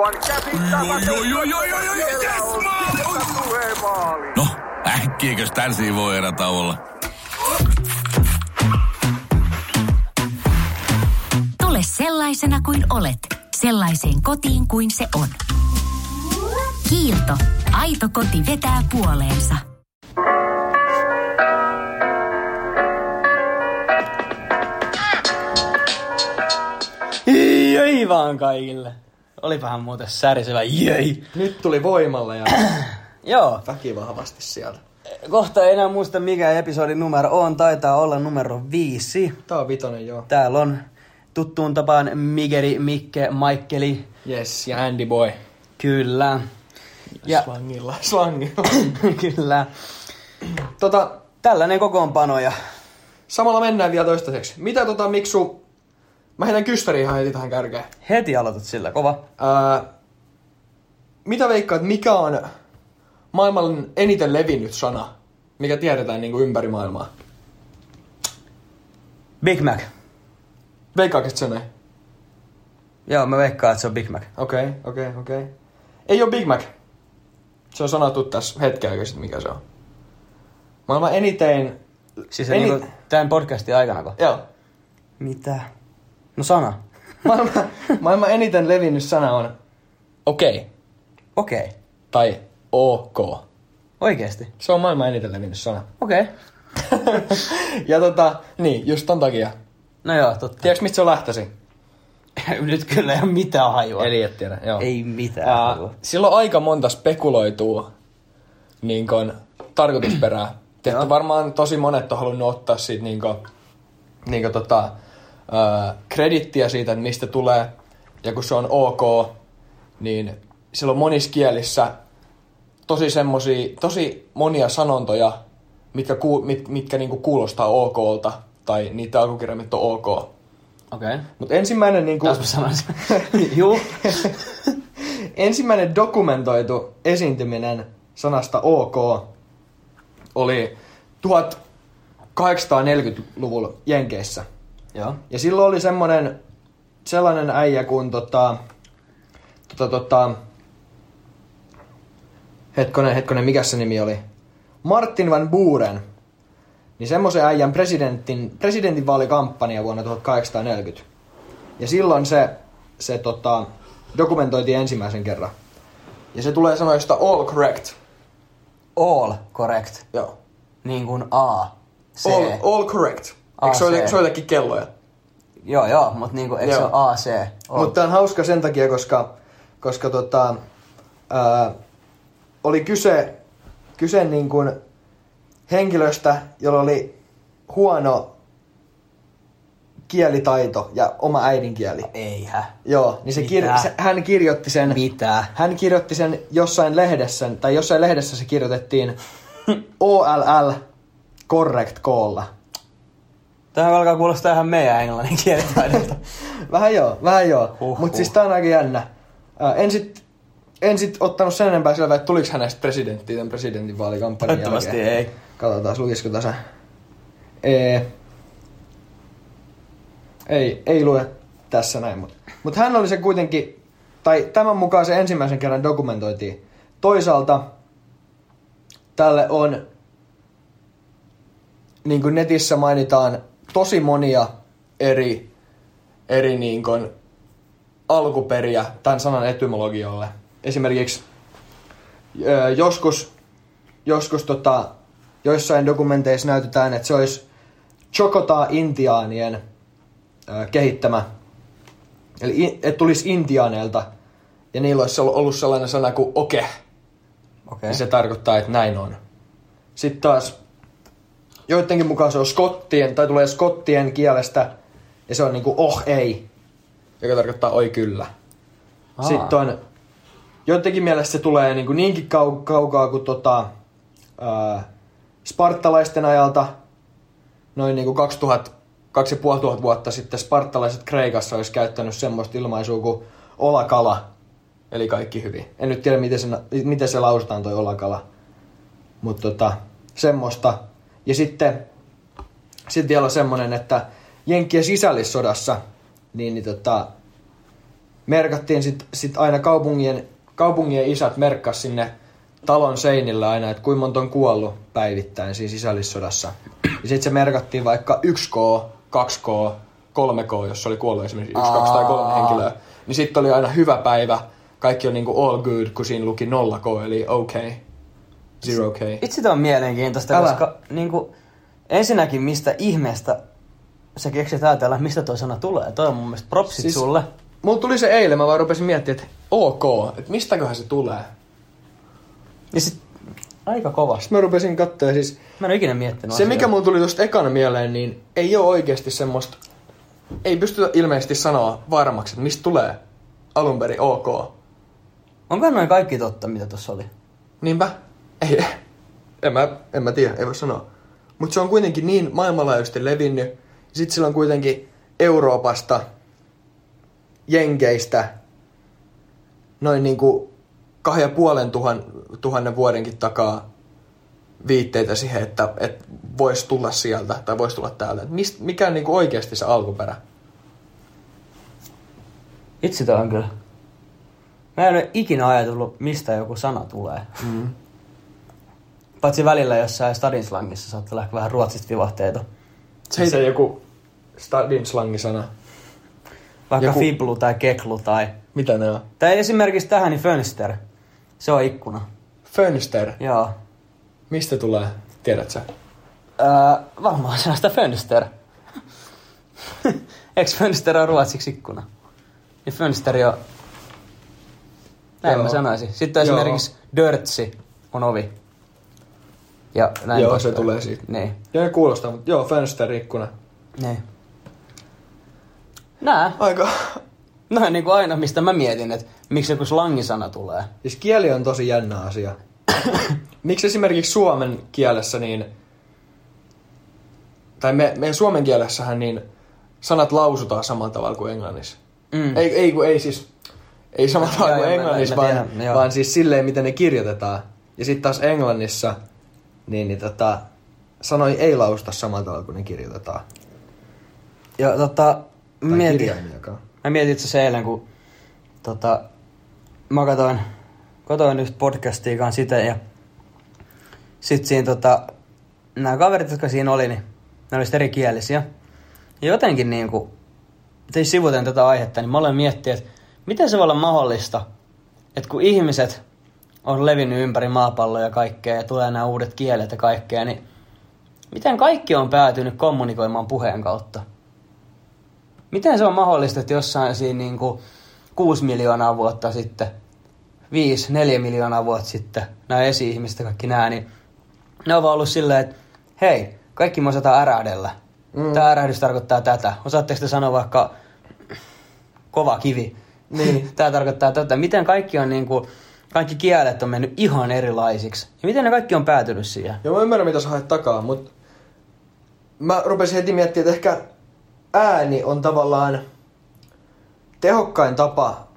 Aivan käsittämätöntä. No, äkkiäkös tän voi erä olla? Tule sellaisena kuin olet, sellaiseen kotiin kuin se on. Kiilto. Aito koti vetää puoleensa. Jöi vaan kaikille. Olipahan muuten särisevä jöi. Nyt tuli voimalla ja Joo, väkivahvasti sieltä. kohta ei enää muista mikä episodin numero on. Taitaa olla numero viisi. Tää on vitonen joo. Täällä on tuttuun tapaan Migeri, Mikke, Maikkeli. Yes, ja Andy Boy. Kyllä. Ja, Slangilla. Slangilla. kyllä. tota, Tällainen kokoonpano ja samalla mennään vielä toistaiseksi. Mitä tota, Miksu... Mä heitän kyssäriin ihan heti tähän kärkeen. heti aloitat sillä kova. Ää, mitä veikkaat, mikä on maailman eniten levinnyt sana, mikä tiedetään niin kuin ympäri maailmaa? Big Mac. Veikkaakit se näin? Joo, mä veikkaan, että se on Big Mac. Okei, okay, okei, okay, okei. Okay. Ei ole Big Mac. Se on sanottu tässä hetken sitten, mikä se on. Maailman eniten... Siis Eni- niinku tämän podcastin aikana, kun... Joo. Mitä? No sana. Maailman, maailman eniten levinnyt sana on okei okay, Okei. Okay. tai ok. Oikeesti? Se on maailman eniten levinnyt sana. Okei. Okay. ja tota, niin, just ton takia. No joo, totta. Tiedätkö, mistä se on lähtöisin? Nyt kyllä ei ole mitään hajua. Eli et tiedä, joo. Ei mitään Ää, hajua. sillä on aika monta spekuloitua niin kun, tarkoitusperää. Tiedätte, varmaan tosi monet on halunnut ottaa siitä niin kun, niin kun, tota, kredittiä siitä, että mistä tulee. Ja kun se on ok, niin sillä on monissa kielissä tosi semmosia, tosi monia sanontoja, mitkä, ku, mit, mitkä niinku kuulostaa okolta. Tai niitä alkukirjaimet on ok. Okei. Okay. Mutta ensimmäinen niinku... Taas mä sanoisin. Juu. Ensimmäinen dokumentoitu esiintyminen sanasta OK oli 1840-luvulla Jenkeissä. Joo. Ja silloin oli semmonen, sellainen äijä kuin tota, tota, tota, hetkonen, hetkonen, mikä se nimi oli? Martin van Buren. Niin semmoisen äijän presidentin, presidentinvaalikampanja vuonna 1840. Ja silloin se, se tota, dokumentoitiin ensimmäisen kerran. Ja se tulee sanoista all correct. All correct. Joo. Niin kuin A. C. All, all correct. A, Eikö se ole, se ole jotakin kelloja? Joo, joo, mutta niinku, eikö se Joo. ole A, C? All. Mutta on hauska sen takia, koska, koska tota, ää, oli kyse, kyse niin kuin henkilöstä, jolla oli huono kielitaito ja oma äidinkieli. Eihän. Joo, niin se kir- se, hän kirjoitti sen, Mitä? hän kirjoitti sen jossain lehdessä, tai jossain lehdessä se kirjoitettiin OLL correct koolla. Tähän alkaa kuulostaa ihan meidän englannin kielitaidolta. Vähän joo, vähän joo. Huh, Mutta huh. siis tää on aika jännä. Ää, en sit, en sit ottanut sen enempää selvää, että tuliko hänestä presidentti tämän presidentinvaalikampanjan Toivottavasti jälkeen. ei. Katsotaan, lukisiko tässä. Ee. Ei, ei lue tässä näin, mutta mut hän oli se kuitenkin, tai tämän mukaan se ensimmäisen kerran dokumentoitiin. Toisaalta tälle on, niin kuin netissä mainitaan, tosi monia eri, eri niin kuin alkuperiä tämän sanan etymologiolle. Esimerkiksi joskus, joskus tota, joissain dokumenteissa näytetään, että se olisi Choctaw-intiaanien ö, kehittämä. Eli että tulisi intiaaneilta ja niillä olisi ollut sellainen sana kuin oke. Okei. Okay. Se tarkoittaa, että näin on. Sitten taas joidenkin mukaan se on skottien, tai tulee skottien kielestä, ja se on niinku oh ei, joka tarkoittaa oi kyllä. Aa. Sitten on, joidenkin mielestä se tulee niinku niinkin kau- kaukaa kuin tota, ää, spartalaisten ajalta, noin niinku 2000, 2500 vuotta sitten spartalaiset Kreikassa olisi käyttänyt semmoista ilmaisua kuin olakala, eli kaikki hyvin. En nyt tiedä, miten se, miten se lausutaan toi olakala, mutta tota, semmoista. Ja sitten, sitten vielä on semmoinen, että Jenkkien sisällissodassa, niin, niin tota, merkattiin sit, sit aina kaupungien, kaupungien isät merkkas sinne talon seinillä aina, että kuinka monta on kuollut päivittäin siinä sisällissodassa. Ja sitten se merkattiin vaikka 1K, 2K, 3K, jos oli kuollut esimerkiksi 1, 2 tai 3 henkilöä. Niin sitten oli aina hyvä päivä, kaikki on niinku all good, kun siinä luki 0K, eli okay, zero K. Itse tämä on mielenkiintoista, Älä. koska niin kuin, ensinnäkin mistä ihmeestä sä keksit ajatella, mistä toi sana tulee. Toi on mun mielestä propsit Siis- sulle. Mulla tuli se eilen, mä vaan rupesin miettimään, että ok, että mistäköhän se tulee. Ja sit aika kovasti. Sitten mä rupesin katsoa ja siis Mä en ole ikinä miettinyt se, asiaa. mikä mulla tuli tuosta ekana mieleen, niin ei ole oikeasti semmoista, ei pystytä ilmeisesti sanoa varmaksi, että mistä tulee alun perin ok. Onko noin kaikki totta, mitä tuossa oli? Niinpä, ei, en mä, en mä tiedä, ei voi sanoa. Mutta se on kuitenkin niin maailmanlaajuisesti levinnyt, ja sit sillä on kuitenkin Euroopasta, Jenkeistä, noin niinku kahden ja puolen tuhan, tuhannen vuodenkin takaa viitteitä siihen, että, että voisi tulla sieltä tai voisi tulla täältä. Mist, mikä on niinku oikeasti se alkuperä? Itse on kyllä. Mä en ole ikinä ajatellut, mistä joku sana tulee. Mm. Paitsi välillä jossain stadinslangissa saattaa olla ehkä vähän ruotsista vivahteita. Se ei joku stadin slangisana. Vaikka Joku- fiblu tai keklu tai... Mitä ne on? Tai esimerkiksi tähän niin fönster. Se on ikkuna. Fönster. Joo. Mistä tulee? Tiedät sä? Öö, varmaan sanasta fönster. Eikö fönster on ruotsiksi ikkuna? Niin fönsteri on... Näin Joo. mä sanoisin. Sitten Joo. esimerkiksi dörtsi on ovi. Ja näin Joo, se tulee siitä. Niin. Ne kuulostaa, mutta joo, fönster, ikkuna. Niin. Nää. Aika. No niin kuin aina, mistä mä mietin, että miksi joku slangisana tulee. Siis kieli on tosi jännä asia. Miksi esimerkiksi suomen kielessä niin... Tai me, meidän suomen kielessähän niin sanat lausutaan samalla tavalla kuin englannissa. Mm. Ei, ei, kun ei siis... Ei samalla tavalla kuin englannissa, vaan, vaan siis silleen, miten ne kirjoitetaan. Ja sitten taas englannissa, niin, niin tota, sanoja ei lausuta samalla tavalla kuin ne kirjoitetaan. Ja tota, Tai mietin, mä mietin itse asiassa eilen, kun tota, mä katoin, katoin yhtä podcastia kanssa sitä ja sit siinä tota, nämä kaverit, jotka siinä oli, niin ne oli sit erikielisiä. Ja jotenkin niinku, tein sivuten tätä aihetta, niin mä olen miettinyt, että miten se voi olla mahdollista, että kun ihmiset on levinnyt ympäri maapalloa ja kaikkea ja tulee nämä uudet kielet ja kaikkea, niin miten kaikki on päätynyt kommunikoimaan puheen kautta? Miten se on mahdollista, että jossain siinä niin kuin 6 miljoonaa vuotta sitten, 5, 4 miljoonaa vuotta sitten, nämä esi-ihmiset kaikki nämä, niin ne on vaan ollut silleen, että hei, kaikki me osataan ärähdellä. Mm. Mm. Tämä ärähdys tarkoittaa tätä. Osaatteko te sanoa vaikka kova kivi? Niin. Tämä tarkoittaa tätä. Miten kaikki on niin kuin, kaikki kielet on mennyt ihan erilaisiksi. Ja miten ne kaikki on päätynyt siihen? Joo, mä ymmärrän mitä sä haet takaa, mutta mä rupesin heti miettimään, että ehkä ääni on tavallaan tehokkain tapa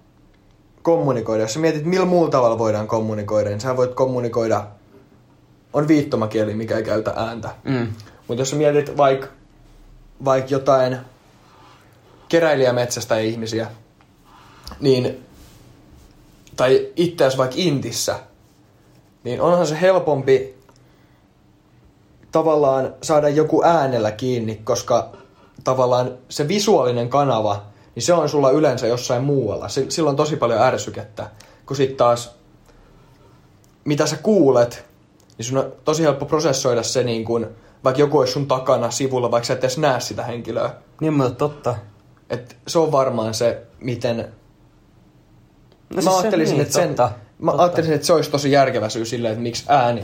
kommunikoida. Jos sä mietit, millä muulla tavalla voidaan kommunikoida, niin sä voit kommunikoida, on viittomakieli, mikä ei käytä ääntä. Mm. Mutta jos sä mietit vaikka vaik jotain keräilijämetsästä ihmisiä, niin, tai itse asiassa vaikka Intissä, niin onhan se helpompi tavallaan saada joku äänellä kiinni, koska tavallaan se visuaalinen kanava, niin se on sulla yleensä jossain muualla. Si- Sillä on tosi paljon ärsykettä. Kun sitten taas, mitä sä kuulet, niin sun on tosi helppo prosessoida se niin kuin, vaikka joku olisi sun takana sivulla, vaikka sä et edes näe sitä henkilöä. Niin, mutta totta. Et se on varmaan se, miten... No mä siis se- ajattelisin, niin, että sen, totta, mä totta. ajattelisin, että se olisi tosi järkevä syy silleen, että miksi ääni,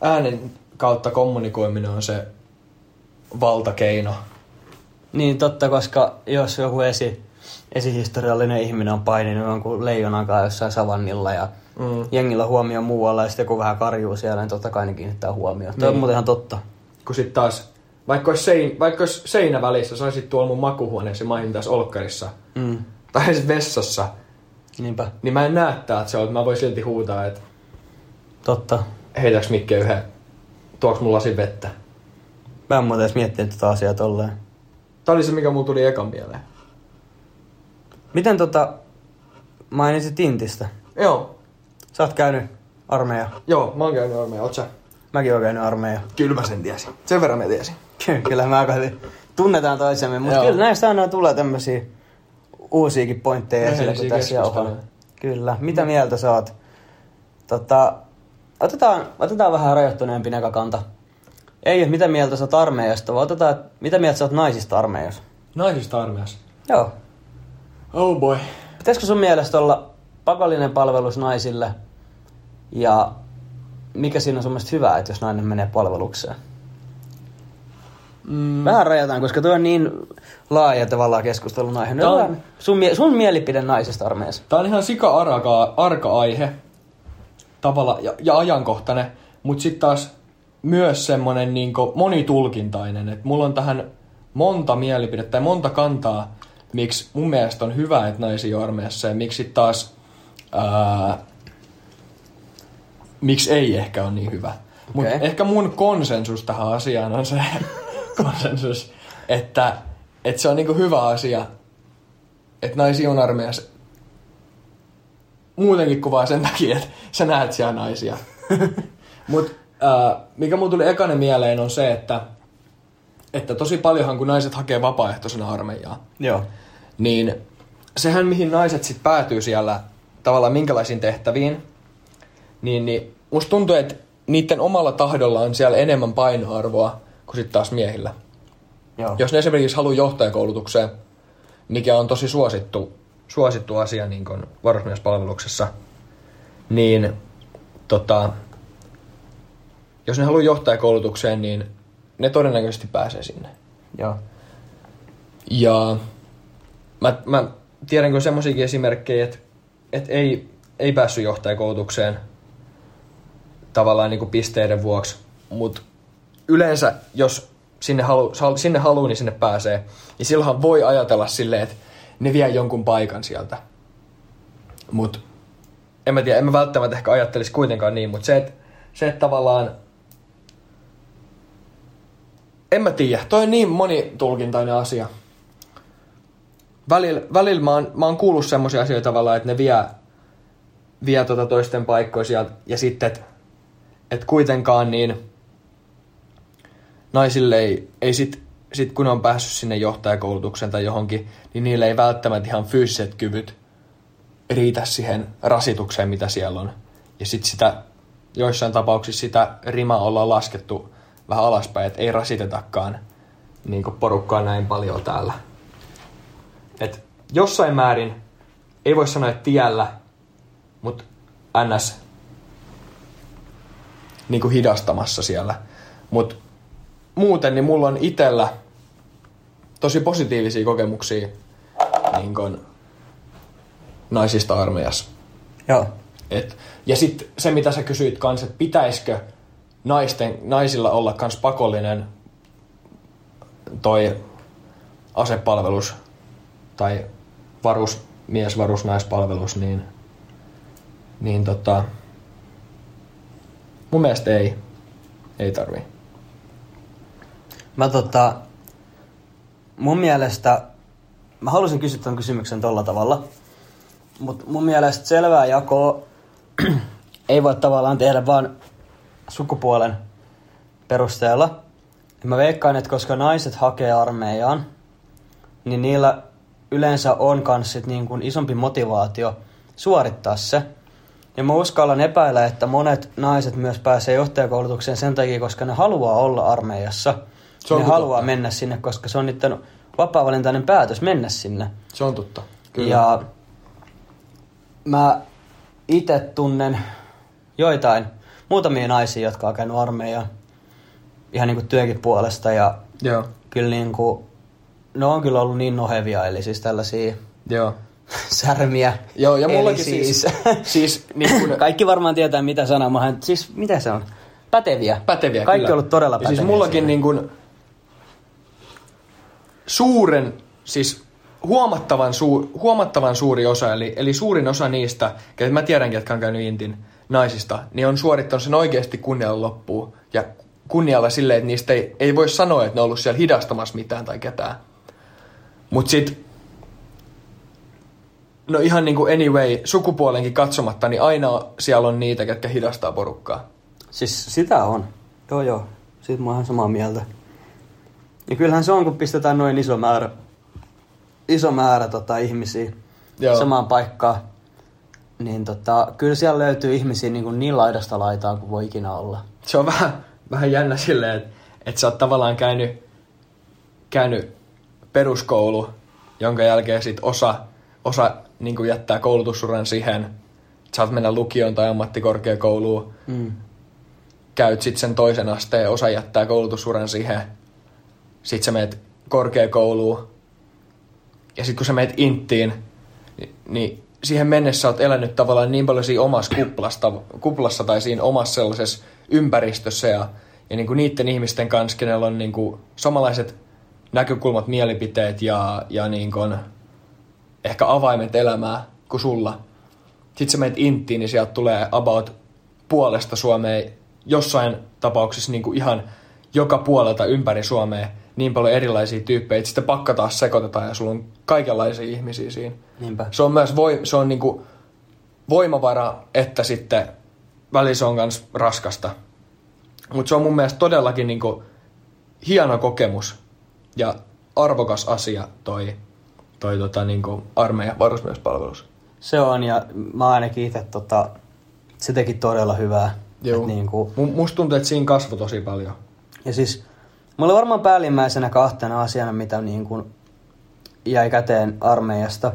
äänen kautta kommunikoiminen on se valtakeino. Niin totta, koska jos joku esi, esihistoriallinen ihminen on paininut jonkun leijonan kanssa jossain savannilla ja Mm. jengillä on huomio muualla ja sitten joku vähän karjuu siellä, niin totta kai ne kiinnittää huomioon. Toi on Niin. muuten ihan totta. Kun sitten taas, vaikka olisi, sein, vaikka olisi seinä välissä, sä olisit tuolla mun makuhuoneessa ja mä tässä olkkarissa. Mm. Tai edes vessassa. Niinpä, Niin mä en näe täältä se että mä voin silti huutaa, että totta. heitäks Mikke yhden, tuoks mun lasin vettä. Mä en muuten edes miettinyt tätä asiaa tolleen. Tää oli se, mikä mulla tuli ekan mieleen. Miten tota, mainitsit Intistä. Joo. Sä oot käynyt armeija. Joo, mä oon käynyt armeija, oot sä? Mäkin oon käynyt armeija. Kyllä mä sen tiesin. Sen verran mä tiesin. kyllä mä kohti tunnetaan toisemme, mutta kyllä näistä aina tulee tämmösiä uusiakin pointteja esille, Rehellisiä tässä jauhaa. Kyllä. Mitä mieltä sä oot? Tota, otetaan, otetaan vähän rajoittuneempi näkökanta. Ei, että mitä mieltä sä oot armeijasta, vaan otetaan, että mitä mieltä sä oot naisista armeijassa. Naisista armeijassa. Joo. Oh boy. Pitäisikö sun mielestä olla pakollinen palvelus naisille? Ja mikä siinä on sun mielestä hyvää, että jos nainen menee palvelukseen? Mm, Vähän rajataan, koska tuo on niin laaja tavallaan keskustelun aihe. On- No, sun, mie- sun mielipide naisesta armeijassa. Tää on ihan sika arka, arka aihe tavalla ja, ja ajankohtainen, mutta sitten taas myös semmonen niinku monitulkintainen, että mulla on tähän monta mielipidettä ja monta kantaa, miksi mun mielestä on hyvä, että naisia on armeijassa ja miksi sit taas ää, miksi ei ehkä ole niin hyvä. Mutta Okei. ehkä mun konsensus tähän asiaan on se konsensus, että, että se on niinku hyvä asia, että naisia on armeijassa muutenkin kuvaa sen takia, että sä näet siellä naisia. Mut äh, mikä mulla tuli ekana mieleen on se, että, että tosi paljonhan kun naiset hakee vapaaehtoisena armeijaa, Joo. niin sehän mihin naiset sitten päätyy siellä tavallaan minkälaisiin tehtäviin, niin, niin musta tuntuu, että niiden omalla tahdolla on siellä enemmän painoarvoa kuin sitten taas miehillä. Joo. Jos ne esimerkiksi haluaa johtajakoulutukseen, mikä on tosi suosittu, suosittu asia niin kuin varusmiespalveluksessa, niin tota, jos ne haluaa johtajakoulutukseen, niin ne todennäköisesti pääsee sinne. Joo. Ja mä, mä tiedän kyllä semmoisiakin esimerkkejä, että, että ei, ei päässyt johtajakoulutukseen tavallaan niin kuin pisteiden vuoksi, mutta yleensä jos sinne, halu, sinne haluaa, niin sinne pääsee. Ja silloinhan voi ajatella silleen, että ne vie jonkun paikan sieltä. Mutta en mä tiedä, en mä välttämättä ehkä ajattelisi kuitenkaan niin, mutta se, että, se, että tavallaan en mä tiedä, toi on niin monitulkintainen asia. Välillä, välillä mä, oon, mä oon kuullut semmoisia asioita tavallaan, että ne vie, vie tota toisten paikkoja sieltä, ja sitten, että et kuitenkaan niin naisille ei, ei sit, sit kun on päässyt sinne johtajakoulutukseen tai johonkin, niin niille ei välttämättä ihan fyysiset kyvyt riitä siihen rasitukseen, mitä siellä on. Ja sitten sitä, joissain tapauksissa sitä rimaa ollaan laskettu vähän alaspäin, että ei rasitetakaan niin porukkaa näin paljon täällä. Et jossain määrin, ei voi sanoa, että tiellä, mutta ns. Niin kuin hidastamassa siellä. Mutta muuten niin mulla on itellä tosi positiivisia kokemuksia niin kuin naisista armeijassa. Joo. Et, ja sitten se, mitä sä kysyit kanssa, että pitäisikö naisten, naisilla olla kans pakollinen toi asepalvelus tai varusmies, varusnaispalvelus, niin, niin tota, mun mielestä ei, ei tarvii. Mä tota, mun mielestä, mä halusin kysyä tämän kysymyksen tolla tavalla, mutta mun mielestä selvää jakoa ei voi tavallaan tehdä vaan sukupuolen perusteella. Mä veikkaan, että koska naiset hakee armeijaan, niin niillä yleensä on kans sit niin kuin isompi motivaatio suorittaa se. Ja mä uskallan epäillä, että monet naiset myös pääsee johtajakoulutukseen sen takia, koska ne haluaa olla armeijassa. Se on ne haluaa totta. mennä sinne, koska se on niiden vapaa-valintainen päätös mennä sinne. Se on totta. Kyllä. Ja mä itse tunnen joitain, muutamia naisia, jotka on käynyt armeijan ihan niinku työkin puolesta ja Joo. kyllä niinku, ne on kyllä ollut niin nohevia, eli siis tällaisia Joo. särmiä. Joo, ja Eli mullakin siis, siis niin kun, Kaikki varmaan tietää, mitä sana mä hän- Siis mitä se on? Päteviä. Päteviä, Kaikki kyllä. on ollut todella ja päteviä. siis mullakin siinä. niin kuin suuren, siis huomattavan, suu, huomattavan suuri osa, eli, eli suurin osa niistä, ketä mä tiedänkin, jotka on käynyt Intin naisista, niin on suorittanut sen oikeasti kunnialla loppuun. Ja kunnialla silleen, että niistä ei, ei voi sanoa, että ne on ollut siellä hidastamassa mitään tai ketään. Mut sit no ihan niin kuin anyway, sukupuolenkin katsomatta, niin aina siellä on niitä, ketkä hidastaa porukkaa. Siis sitä on. Joo joo, siitä mä oon ihan samaa mieltä. Ja kyllähän se on, kun pistetään noin iso määrä, iso määrä tota, ihmisiä Joo. samaan paikkaan. Niin tota, kyllä siellä löytyy ihmisiä niin, kuin niin laidasta laitaan kuin voi ikinä olla. Se on vähän, vähän jännä silleen, että, että sä oot tavallaan käynyt, käynyt peruskoulu, jonka jälkeen sit osa, osa niin kuin jättää koulutusuran siihen. Saat mennä lukioon tai ammattikorkeakouluun. Mm. Käyt sitten sen toisen asteen, osa jättää koulutusuran siihen. Sitten sä meet korkeakouluun. Ja sitten kun sä meet inttiin, niin, niin siihen mennessä oot elänyt tavallaan niin paljon siinä omassa kuplasta, kuplassa tai siinä omassa sellaisessa ympäristössä ja, ja niin kuin niiden ihmisten kanssa, kenellä on niin kuin samanlaiset näkökulmat, mielipiteet ja, ja niin kuin ehkä avaimet elämää kuin sulla. Sitten sä menet inttiin, niin sieltä tulee about puolesta Suomea, jossain tapauksessa niin kuin ihan joka puolelta ympäri Suomea niin paljon erilaisia tyyppejä, että sitten pakka taas sekoitetaan ja sulla on kaikenlaisia ihmisiä siinä. Niinpä. Se on myös voi, se on niinku voimavara, että sitten välillä se on myös raskasta. Mutta se on mun mielestä todellakin niinku hieno kokemus ja arvokas asia toi, toi tota niinku armeijan varusmiespalvelus. Se on, ja mä ainakin itse tota, se teki todella hyvää. Joo. Niin Mu- Musta tuntuu, että siinä kasvoi tosi paljon. ja siis mulla varmaan päällimmäisenä kahtena asiana, mitä niin kuin jäi käteen armeijasta,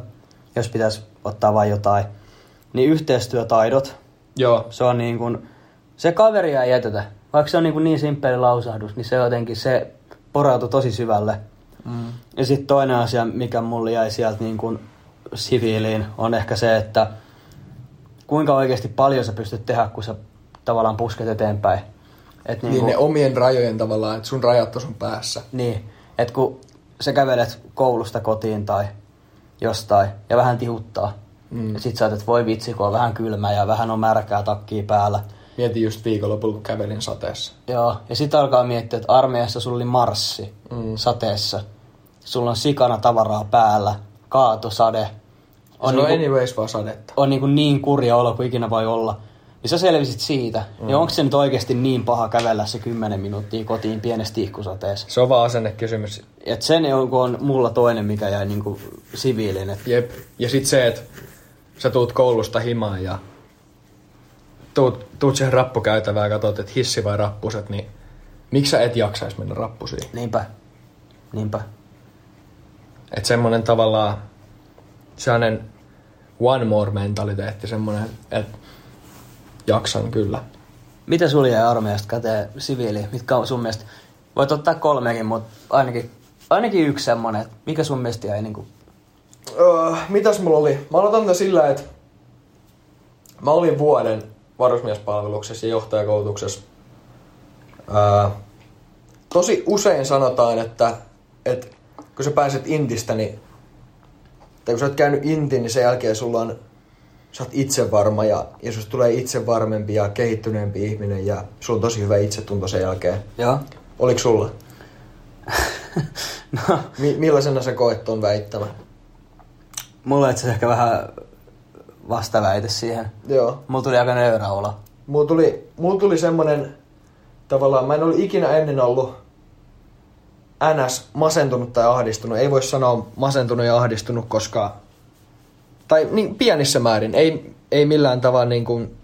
jos pitäisi ottaa vain jotain, niin yhteistyötaidot. Joo, Se on niin kuin, se kaveria ei jätetä. Vaikka se on niin, kuin niin simppeli lausahdus, niin se jotenkin se porautui tosi syvälle. mm. Ja sitten toinen asia, mikä mulle jäi sieltä niin kuin siviiliin, on ehkä se, että kuinka oikeasti paljon sä pystyt tehdä, kun sä tavallaan pusket eteenpäin. Et niin, niin ne omien rajojen tavallaan, että sun rajat on sun päässä. Niin, että kun sä kävelet koulusta kotiin tai jostain ja vähän tihuttaa, mm. ja sit sä että voi vitsi, kun on vähän kylmä ja vähän on märkää takkia päällä. Mietin just viikonlopulla, kun kävelin sateessa. Joo, ja sitten alkaa miettiä, että armeijassa sulla oli marssi mm. sateessa. Sulla on sikana tavaraa päällä, kaatosade. On se on anyways vaan sadetta. on niin, niin kurja olo kuin ikinä voi olla. Niin sä selvisit siitä. Mm. Niin onko se nyt oikeasti niin paha kävellä se 10 minuuttia kotiin pienessä tiikkusateessa? Se on vaan asennekysymys. Et sen on, on mulla toinen, mikä jäi niin kuin siviilin. Et Jep. Ja sit se, että sä tuut koulusta himaan ja tuut, tuut siihen rappukäytävään ja katsot, että hissi vai rappuset, niin miksi sä et jaksais mennä rappusiin? niinpä. Niinpä. Että semmonen tavallaan, sellainen one more mentaliteetti, semmonen, että jaksan kyllä. Mitä sulla jäi armeijasta käteen siviili? Mitkä on sun mielestä? Voit ottaa kolmekin, mutta ainakin, ainakin yksi semmonen. Mikä sun mielestä jäi niin kuin... Öö, mitäs mulla oli? Mä aloitan tätä sillä, että mä olin vuoden varusmiespalveluksessa ja johtajakoulutuksessa. Öö, tosi usein sanotaan, että, että kun sä pääset intistä, niin tai kun sä oot käynyt intin, niin sen jälkeen sulla on, sä oot itsevarma ja, ja susta tulee itsevarmempi ja kehittyneempi ihminen ja sulla on tosi hyvä itsetunto sen jälkeen. Joo. Oliko sulla? no, Mi- millaisena sä koet ton väittämän? mulla itse ehkä vähän vastaväite siihen. Joo. Mulla tuli aika nöyrä olo. Mulla tuli, mulla tuli semmonen, tavallaan mä en ollut ikinä ennen ollut NS masentunut tai ahdistunut. Ei voi sanoa masentunut ja ahdistunut, koska, tai niin pienissä määrin, ei, ei millään tavalla niin kuin,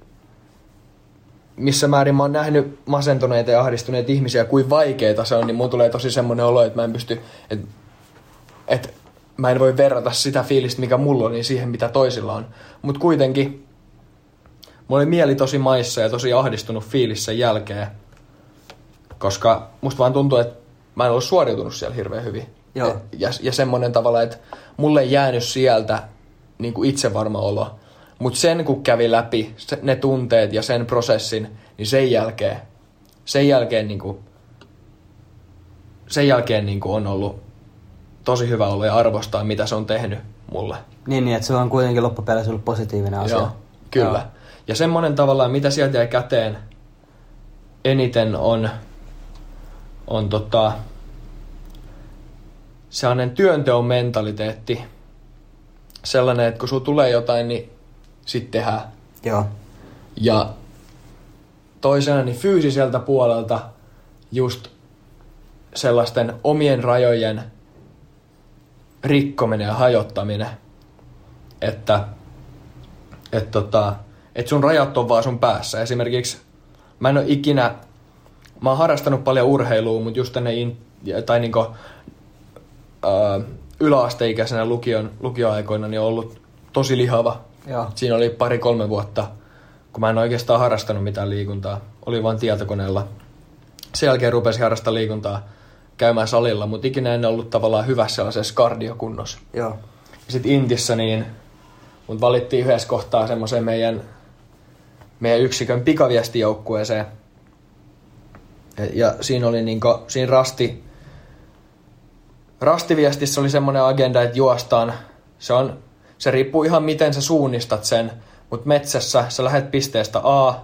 missä määrin mä oon nähnyt masentuneita ja ahdistuneita ihmisiä, kuin vaikeita se on, niin mulla tulee tosi semmoinen olo, että mä en pysty, että, että mä en voi verrata sitä fiilistä, mikä mulla on, niin siihen, mitä toisilla on. Mutta kuitenkin, mulla oli mieli tosi maissa ja tosi ahdistunut fiilis sen jälkeen, koska musta vaan tuntuu, että mä en ollut suoriutunut siellä hirveän hyvin. Joo. Ja, ja semmoinen tavalla, että mulle ei jäänyt sieltä niin kuin itsevarma olo. Mutta sen kun kävi läpi se, ne tunteet ja sen prosessin, niin sen jälkeen, sen jälkeen, niin kuin, sen jälkeen niin kuin on ollut tosi hyvä olla ja arvostaa, mitä se on tehnyt mulle. Niin, niin että se on kuitenkin loppupeleissä ollut positiivinen asia. Joo, kyllä. Joo. Ja semmonen tavallaan, mitä sieltä jäi käteen eniten on, on tota, sellainen työnteon mentaliteetti sellainen, että kun sulla tulee jotain, niin sit tehdään. Joo. Ja toisena niin fyysiseltä puolelta just sellaisten omien rajojen rikkominen ja hajottaminen. Että et tota, et sun rajat on vaan sun päässä. Esimerkiksi mä en ole ikinä, mä oon harrastanut paljon urheilua, mutta just tänne in, tai niinku, ää, yläasteikäisenä lukion, lukioaikoina niin ollut tosi lihava. Joo. Siinä oli pari-kolme vuotta, kun mä en oikeastaan harrastanut mitään liikuntaa. Oli vain tietokoneella. Sen jälkeen rupesin harrastaa liikuntaa käymään salilla, mutta ikinä en ollut tavallaan hyvässä sellaisessa kardiokunnossa. Joo. Sitten Intissä niin mut valittiin yhdessä kohtaa semmoiseen meidän, meidän yksikön pikaviestijoukkueeseen. Ja, ja siinä oli niinku, siinä rasti, rastiviestissä oli semmoinen agenda, että juostaan. Se, on, se riippuu ihan miten sä suunnistat sen, mutta metsässä sä lähdet pisteestä A,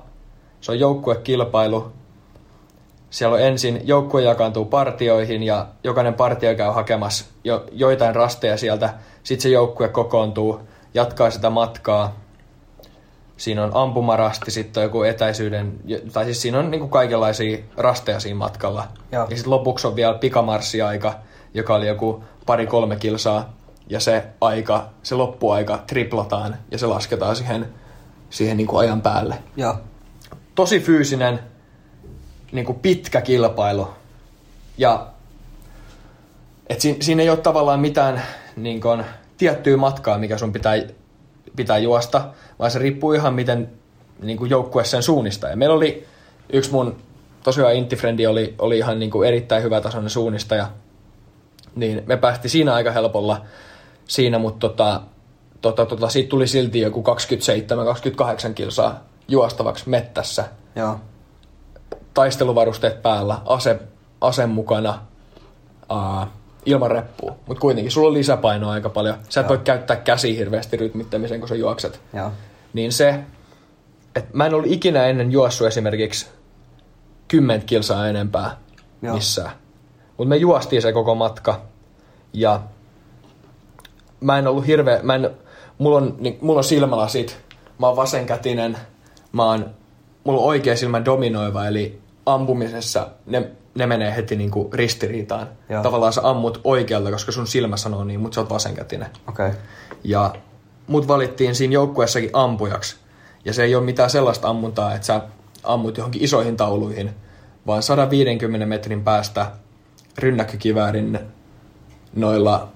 se on joukkuekilpailu. Siellä on ensin, joukkue jakaantuu partioihin ja jokainen partio käy hakemassa jo, joitain rasteja sieltä. Sitten se joukkue kokoontuu, jatkaa sitä matkaa. Siinä on ampumarasti, sitten on joku etäisyyden, tai siis siinä on niinku kaikenlaisia rasteja siinä matkalla. Joo. Ja sitten lopuksi on vielä pikamarssiaika, joka oli joku pari-kolme kilsaa. Ja se aika, se loppuaika triplataan ja se lasketaan siihen, siihen niinku ajan päälle Joo. tosi fyysinen, niin kuin pitkä kilpailu. Ja et siinä, siinä ei ole tavallaan mitään niin kuin, tiettyä matkaa, mikä sun pitää, pitää juosta, vaan se riippuu ihan miten niin kuin joukkue sen suunnistaa. Ja meillä oli yksi mun tosiaan Intifrendi oli, oli ihan niin kuin erittäin hyvä tasoinen suunnistaja. Niin me päästi siinä aika helpolla siinä, mutta tota, tota, tota, siitä tuli silti joku 27-28 kilsaa juostavaksi mettässä Joo. taisteluvarusteet päällä, ase, ase mukana, ää, ilman reppua. Mutta kuitenkin sulla on lisäpainoa aika paljon. Sä et Joo. voi käyttää käsi hirveästi rytmittämiseen, kun sä juokset. Joo. Niin se, että mä en ollut ikinä ennen juossut esimerkiksi 10 kilsaa enempää Joo. missään. Mutta me juostiin se koko matka. Ja mä en ollut hirveä, mä en, mulla on, niin, mulla on silmälasit, mä oon vasenkätinen, mä oon, mulla on oikea silmä dominoiva, eli ampumisessa ne, ne menee heti niinku ristiriitaan. Joo. Tavallaan sä ammut oikealta, koska sun silmä sanoo niin, mutta sä oot vasenkätinen. Okei. Okay. Ja mut valittiin siinä joukkueessakin ampujaksi. Ja se ei ole mitään sellaista ammuntaa, että sä ammut johonkin isoihin tauluihin, vaan 150 metrin päästä rynnäkkökiväärin noilla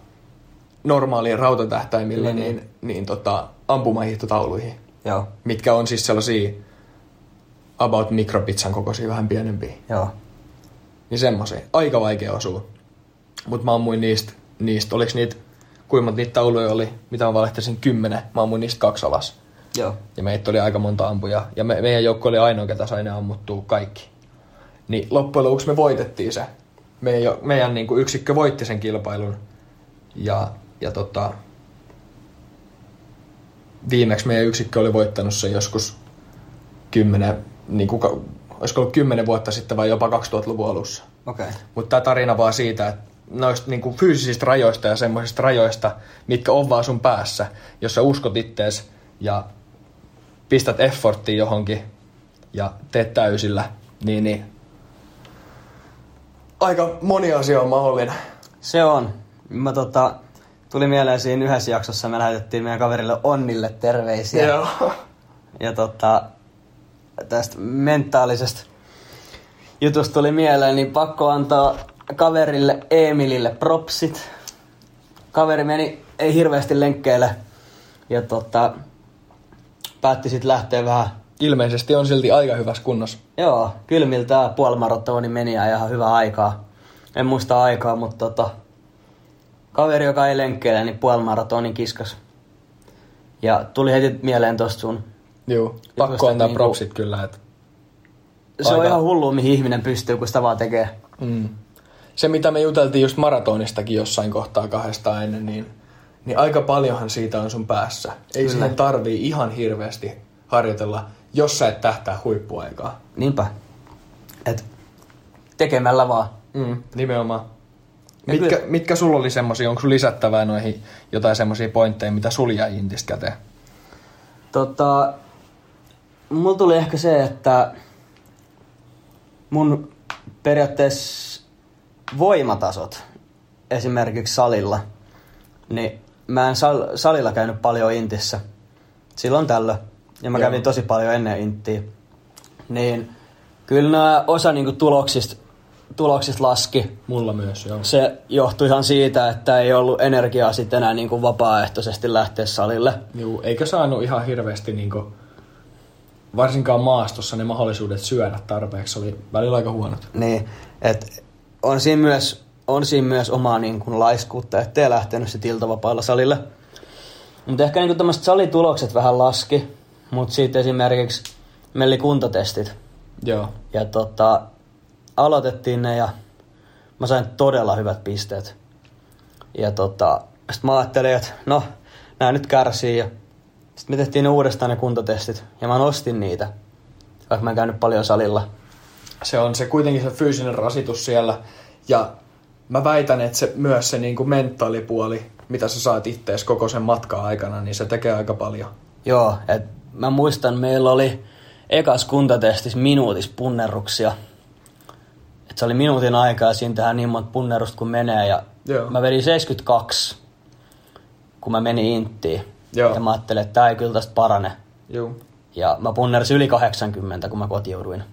normaalien rautatähtäimillä Niin, niin, niin tota, ampumahiihtotauluihin, Joo. mitkä on siis sellaisia about mikropizzan kokoisia, vähän pienempiä. Joo. Niin semmoisia. Aika vaikea osua. Mutta mä ammuin niistä, niistä oliks niitä, kuinka niitä tauluja oli, mitä mä valehtelisin, kymmenen. Mä ammuin niistä kaksi alas. Joo. Ja meitä oli aika monta ampujaa. Ja me, meidän joukko oli ainoa, ketä sai ne ammuttua kaikki. Niin loppujen lopuksi me voitettiin se. Meidän, meidän niin kuin yksikkö voitti sen kilpailun. Ja, ja tota, viimeksi meidän yksikkö oli voittanut sen joskus kymmenen, niin kuin, olisiko ollut kymmenen vuotta sitten vai jopa 2000-luvun alussa. Okei. Okay. Mutta tämä tarina vaan siitä, että noista niinku fyysisistä rajoista ja semmoisista rajoista, mitkä on vaan sun päässä, jos sä uskot ittees ja pistät efforttia johonkin ja teet täysillä, niin, niin aika moni asia on mahdollinen. Se on. Mä tota, tuli mieleen siinä yhdessä jaksossa, me lähetettiin meidän kaverille Onnille terveisiä. Joo. Ja tota, tästä mentaalisesta jutusta tuli mieleen, niin pakko antaa kaverille Emilille propsit. Kaveri meni, ei hirveästi lenkkeille. Ja tota, päätti sitten lähteä vähän Ilmeisesti on silti aika hyvässä kunnossa. Joo, kylmiltä puolimaratoni meni ja ihan hyvää aikaa. En muista aikaa, mutta tota, kaveri, joka ei lenkkeile, niin puolimaratonin kiskas. Ja tuli heti mieleen tosta sun. Joo. Pakko antaa niinku- propsit kyllä. Että Se on Aika- ihan hullu, mihin ihminen pystyy, kun sitä vaan tekee. Mm. Se, mitä me juteltiin just maratonistakin jossain kohtaa kahdesta ennen, niin, niin aika paljonhan siitä on sun päässä. Ei Kyllä. siihen tarvii ihan hirveästi harjoitella, jos sä et tähtää huippuaikaa. Niinpä. Et tekemällä vaan. Mm, nimenomaan. Ja Mitkä, kyllä- mitkä sulla oli semmosia, onko sulla lisättävää noihin jotain semmosia pointteja, mitä sulla jäi Intistä käteen? Tota, mulla tuli ehkä se, että mun periaatteessa voimatasot esimerkiksi salilla, niin mä en sal- salilla käynyt paljon intissä silloin tällöin. Ja mä Joo. kävin tosi paljon ennen inttiä. Niin kyllä nämä osa niinku tuloksista, tuloksista laski. Mulla myös, joo. Se johtui ihan siitä, että ei ollut energiaa sitten enää niinku vapaaehtoisesti lähteä salille. Juu, eikä saanut ihan hirveästi niinku, varsinkaan maastossa ne mahdollisuudet syödä tarpeeksi oli välillä aika huonot. Niin, et on siinä myös, on siinä myös omaa niin kuin laiskuutta, ettei lähtenyt sit iltavapailla salille. Mutta ehkä niin tämmöiset salitulokset vähän laski, mutta sitten esimerkiksi meillä oli kuntatestit. Joo. Ja tota, aloitettiin ne ja mä sain todella hyvät pisteet. Ja tota, sit mä ajattelin, että no, nää nyt kärsii. Ja sitten me tehtiin ne uudestaan ne kuntatestit ja mä nostin niitä, vaikka mä en käynyt paljon salilla. Se on se kuitenkin se fyysinen rasitus siellä. Ja mä väitän, että se myös se niinku mentaalipuoli, mitä sä saat ittees koko sen matkan aikana, niin se tekee aika paljon. Joo, et mä muistan, meillä oli ekas kuntatestissä minuutis punnerruksia. Et se oli minuutin aikaa ja siinä tehdään niin monta punnerusta kuin menee. Ja Joo. mä vedin 72, kun mä menin inttiin. Joo. Ja mä ajattelin, että tää ei kyllä tästä parane. Joo. Ja mä punnersin yli 80, kun mä kotiuduin.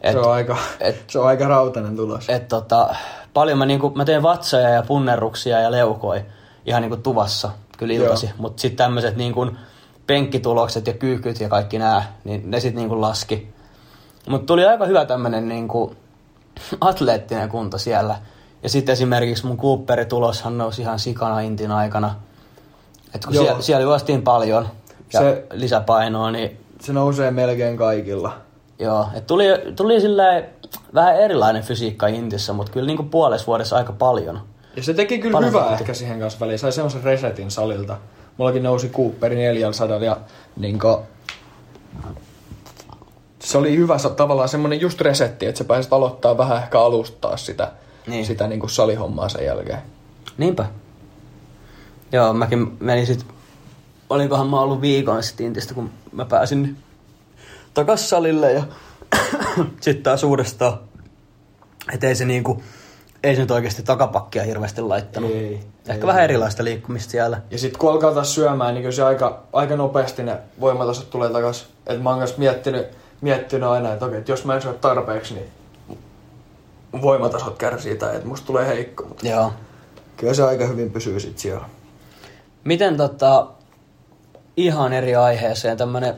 Et, se, on aika, et- se on aika rautainen tulos. et tota, paljon mä, niinku, mä teen vatsoja ja punnerruksia ja leukoi ihan niinku tuvassa, kyllä iltasi. Mutta sitten tämmöiset niinku penkkitulokset ja kyykyt ja kaikki nämä, niin ne sitten niinku laski. Mutta tuli aika hyvä tämmönen niinku atleettinen kunto siellä. Ja sitten esimerkiksi mun Cooperituloshan nousi ihan sikana intin aikana. Et kun Joo. siellä, siellä juostiin paljon ja Se- lisäpainoa, niin Se nousee melkein kaikilla. Joo, et tuli, tuli sillä vähän erilainen fysiikka Intissä, mutta kyllä niinku puolessa vuodessa aika paljon. Ja se teki kyllä Paljon hyvää tehty. ehkä siihen kanssa väliin. Sai semmoisen resetin salilta. Mullakin nousi Cooperi 400 ja niinku... Se oli hyvä tavallaan semmonen just resetti, että sä pääsit aloittaa vähän ehkä alusta taas sitä, Niin. sitä niinku salihommaa sen jälkeen. Niinpä. Joo, mäkin menin sit, olinkohan mä ollut viikon sitten Intistä, kun mä pääsin takas salille ja sitten taas uudestaan. Et ei se niinku, ei se nyt oikeasti takapakkia hirveästi laittanut. Ei, Ehkä ei. vähän erilaista liikkumista siellä. Ja sitten kun alkaa taas syömään, niin kyllä se aika, aika nopeasti ne voimatasot tulee takas. Et mä oon kanssa miettinyt, miettinyt aina, että okei, että jos mä en syö tarpeeksi, niin voimatasot kärsii tai että musta tulee heikko. Mutta Joo. kyllä se aika hyvin pysyy sit siellä. Miten tota, ihan eri aiheeseen tämmönen,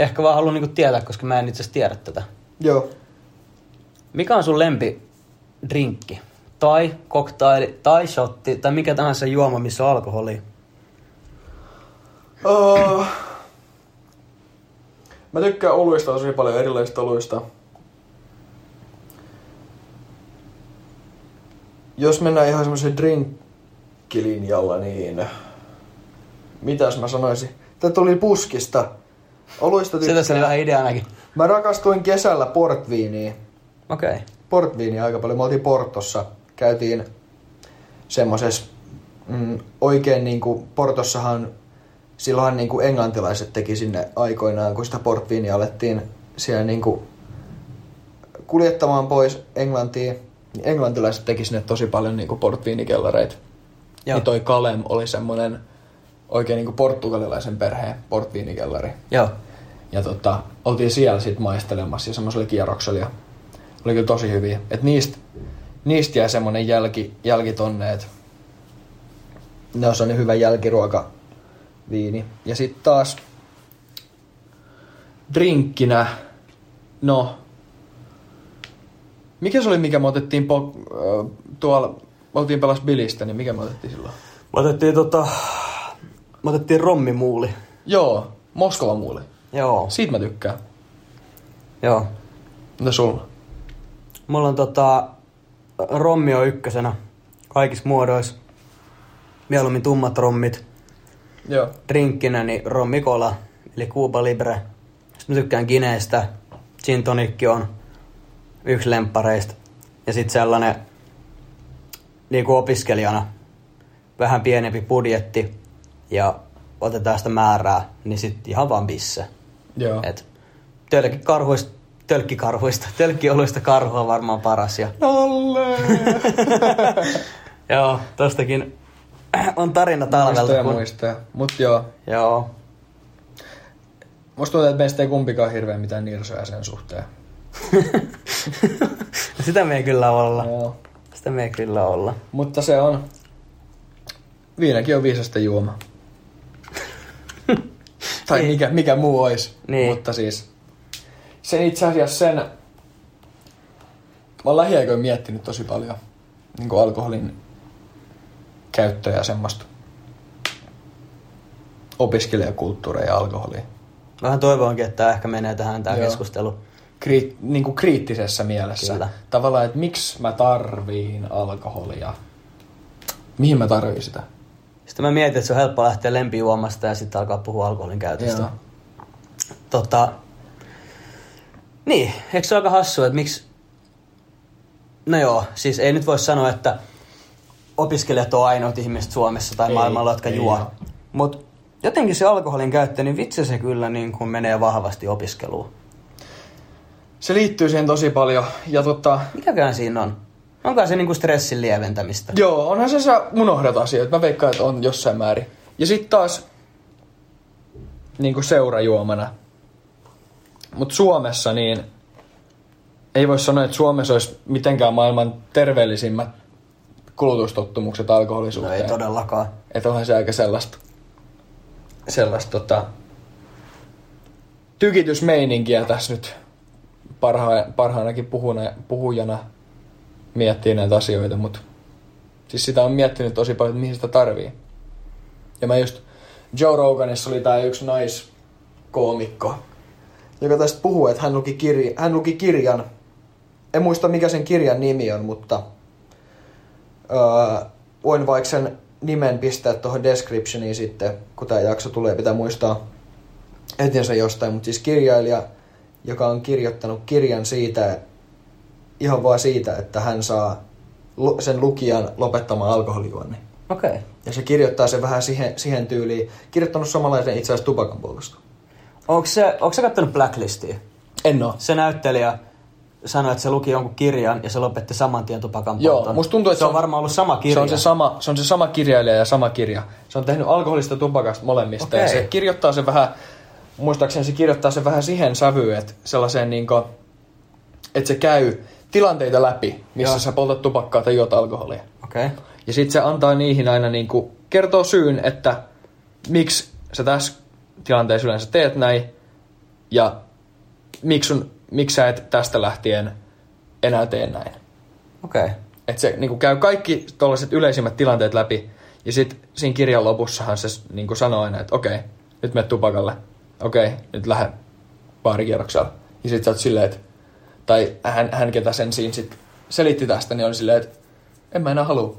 ehkä vaan haluan niinku tietää, koska mä en itse asiassa tiedä tätä. Joo. Mikä on sun lempi drinkki? Tai koktaili, tai shotti, tai mikä tahansa juoma, missä on alkoholia? Uh, mä tykkään oluista tosi paljon erilaisista oluista. Jos mennään ihan semmoisen drinkkilinjalla, niin... Mitäs mä sanoisin? Tää tuli puskista. Oluista Se tässä oli tykkään. vähän ideanakin. Mä rakastuin kesällä portviiniin. Okei. Okay. Portviiniä aika paljon. Me oltiin Portossa. Käytiin semmosessa mm, oikein niinku Portossahan silloinhan niinku englantilaiset teki sinne aikoinaan, kun sitä portviiniä alettiin siellä niinku kuljettamaan pois Englantiin. Niin englantilaiset teki sinne tosi paljon niinku portviinikellareita. Joo. Niin toi Kalem oli semmonen oikein niinku portugalilaisen perheen portviinikellari. Joo. Ja tota, oltiin siellä sitten maistelemassa ja semmoisella kierroksella. Ja oli kyllä tosi hyviä. Et niistä, niistä jäi semmonen jälki, jälki tonne, et ne on sellainen hyvä jälkiruoka viini. Ja sitten taas drinkkinä, no, mikä se oli, mikä me otettiin po, äh, tuolla, me oltiin pelas bilistä, niin mikä me otettiin silloin? Me otettiin tota, me otettiin rommimuuli. Joo, Moskova muuli. Joo. Siitä mä tykkään. Joo. Mitä sulla? Mulla on tota, rommi on ykkösenä kaikissa muodoissa. Mieluummin tummat rommit. Joo. Drinkkinä niin rommikola, eli Cuba Libre. Sitten mä tykkään Gineestä. Gin tonikki on yksi lemppareista. Ja sitten sellainen niin kuin opiskelijana vähän pienempi budjetti ja otetaan sitä määrää, niin sitten ihan vaan bisse. Joo. Et tölkkikarhuista, tölkkikarhuista, tölkkioluista karhu on varmaan paras. Ja, Nolle! joo, tostakin on tarina talvelta. muistoja kun- muistoja. Mut joo. Joo, Musta tuntuu, että meistä ei kumpikaan hirveän mitään nirsoja sen suhteen. sitä me ei kyllä olla. Joo. Sitä me ei kyllä olla. Mutta se on... Viinäkin on viisasta juoma. tai Niin. mikä, mikä muu olisi. Niin. Mutta siis... Sen itse asiassa sen... Mä oon lähiaikoin miettinyt tosi paljon niin kuin alkoholin käyttöä ja semmoista opiskelijakulttuuria ja alkoholia. Vähän toivonkin, että tää ehkä menee tähän tämä Joo. keskustelu. Kriit, niin kuin kriittisessä mielessä. Kyllä. Tavallaan, että miksi mä tarviin alkoholia? Mihin mä tarviin sitä? Sitten mä mietin, että se on helppo lähteä lempijuomasta ja sitten alkaa puhua alkoholin käytöstä. Joo. Tota, niin, eikö se ole aika hassua, että miksi... No joo, siis ei nyt voi sanoa, että opiskelijat on ainoat ihmiset Suomessa tai Ei, maailmalla, jotka ei juo. Mutta jotenkin se alkoholin käyttö, niin vitsi se kyllä niin kuin menee vahvasti opiskeluun. Se liittyy siihen tosi paljon. Ja tota, Mikäkään siinä on? Onko se niinku stressin lieventämistä? joo, onhan se sä unohdat asioita. Mä veikkaan, että on jossain määrin. Ja sitten taas niin kuin seurajuomana. Mutta Suomessa niin ei voi sanoa, että Suomessa olisi mitenkään maailman terveellisimmät kulutustottumukset No alkoholisuuteen. ei todellakaan. Että onhan se aika sellaista, sellaista tota, tykitysmeininkiä tässä nyt parha, parhaanakin puhuna, puhujana miettii näitä asioita, mutta siis sitä on miettinyt tosi paljon, että mihin sitä tarvii. Ja mä just, Joe Roganissa oli tää yksi naiskoomikko, joka tästä puhuu, että hän luki, kirja, hän luki kirjan. En muista mikä sen kirjan nimi on, mutta öö, voin vaikka sen nimen pistää tuohon descriptioniin sitten, kun tämä jakso tulee, pitää muistaa etinsä jostain, mutta siis kirjailija, joka on kirjoittanut kirjan siitä, ihan vaan siitä, että hän saa sen lukijan lopettamaan alkoholijuonnin. Okei. Okay. Ja se kirjoittaa sen vähän siihen, siihen tyyliin, kirjoittanut samanlaisen itse asiassa tupakan puolesta. Onko se, onko se kattonut Blacklistia? En oo. Se näyttelijä sanoi, että se luki jonkun kirjan ja se lopetti saman tien tupakan Joo, polton. musta tuntuu, että se on varmaan ollut sama kirja. Se on se sama, se on se sama kirjailija ja sama kirja. Se on tehnyt alkoholista tupakasta molemmista. Okei. Ja se kirjoittaa se vähän, muistaakseni se kirjoittaa se vähän siihen sävyyn, että sellaiseen niinku, että se käy tilanteita läpi, missä Joo. sä poltat tupakkaa tai juot alkoholia. Okei. Okay. Ja sitten se antaa niihin aina niinku, kertoo syyn, että miksi sä tässä tilanteessa yleensä teet näin ja miksi, sun, miksi sä et tästä lähtien enää tee näin. Okei. Okay. Että se niin käy kaikki tuollaiset yleisimmät tilanteet läpi. Ja sitten siinä kirjan lopussahan se niin sanoo aina, että okei, nyt menet tupakalle. Okei, nyt lähde baarikierroksella. Ja sitten sä oot silleen, että... Tai hän, hän ketä sen siinä sit selitti tästä, niin oli silleen, että en mä enää halua.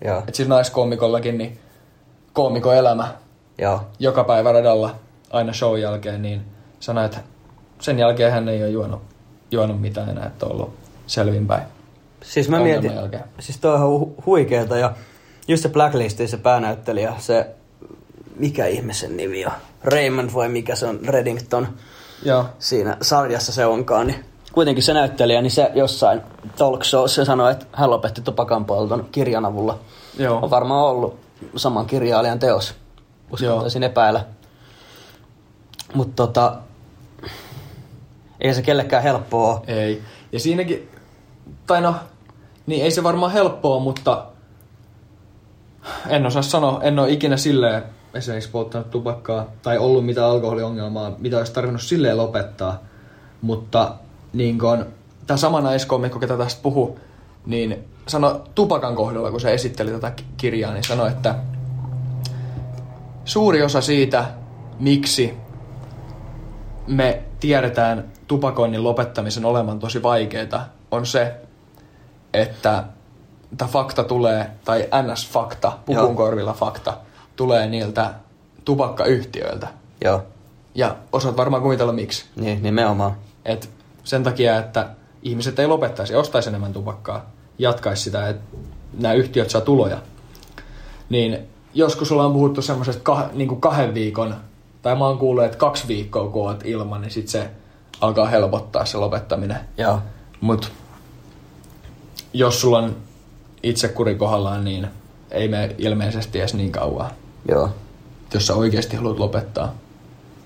Että siis naiskoomikollakin, niin koomikon elämä Joo. joka päivä radalla aina show jälkeen, niin sanoi, että sen jälkeen hän ei ole juonut, juonut mitään enää, että on ollut selvinpäin. Siis mä Ongelman mietin, jälkeen. siis toi on ihan hu- huikeeta ja just se Blacklistin se päänäyttelijä, se, mikä ihme sen nimi on? Raymond vai mikä se on, Reddington Joo. siinä sarjassa se onkaan, niin kuitenkin se näyttelijä, niin se jossain talk showssa sanoi, että hän lopetti tupakan polton kirjan avulla. Joo. On varmaan ollut saman kirjailijan teos, uskaltaisin epäillä. Mutta tota, ei se kellekään helppoa. Ei. Ja siinäkin, tai no, niin ei se varmaan helppoa, mutta en osaa sanoa, en ole ikinä silleen esimerkiksi polttanut tupakkaa tai ollut mitään alkoholiongelmaa, mitä olisi tarvinnut silleen lopettaa. Mutta niin kun, tämä sama naiskomikko, ketä tästä puhu, niin sano tupakan kohdalla, kun se esitteli tätä ki- kirjaa, niin sanoi, että suuri osa siitä, miksi me tiedetään tupakoinnin lopettamisen olevan tosi vaikeaa, on se, että tämä fakta tulee, tai NS-fakta, Joo. pukun korvilla fakta, tulee niiltä tupakkayhtiöiltä. Joo, Ja osaat varmaan kuvitella miksi. niin, nimenomaan. Et sen takia, että ihmiset ei lopettaisi, ostaisi enemmän tupakkaa, jatkaisi sitä. Et nämä yhtiöt saa tuloja. Niin joskus ollaan puhuttu semmoisesta kah, niin kahden viikon, tai mä oon kuullut, että kaksi viikkoa kun oot ilman, niin sit se alkaa helpottaa se lopettaminen. Joo. Mut jos sulla on itsekuri kohdallaan, niin ei me ilmeisesti edes niin kauan. Joo. Jos sä oikeasti haluat lopettaa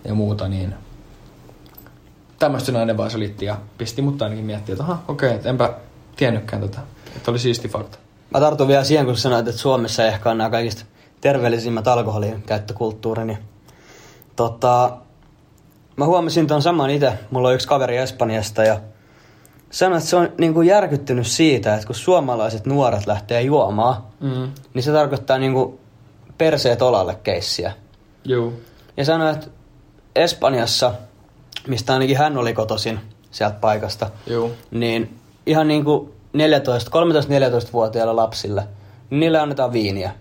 ja muuta, niin tämmöistä nainen vaan selitti ja pisti mut ainakin miettiä, että aha, okei, okay, enpä tiennytkään tota. Että oli siisti fakta. Mä tartun vielä siihen, kun sanoit, että Suomessa ehkä on nämä kaikista terveellisimmät alkoholin käyttökulttuuri, niin tota, mä huomasin ton saman itse. Mulla on yksi kaveri Espanjasta ja sanoi, että se on niin kuin järkyttynyt siitä, että kun suomalaiset nuoret lähtee juomaan, Mm. niin se tarkoittaa niin kuin perseet olalle keissiä. Joo. Ja sanoi, että Espanjassa, mistä ainakin hän oli kotoisin sieltä paikasta, Joo. niin ihan niin kuin 14, 13-14-vuotiailla lapsille, niin niille annetaan viiniä.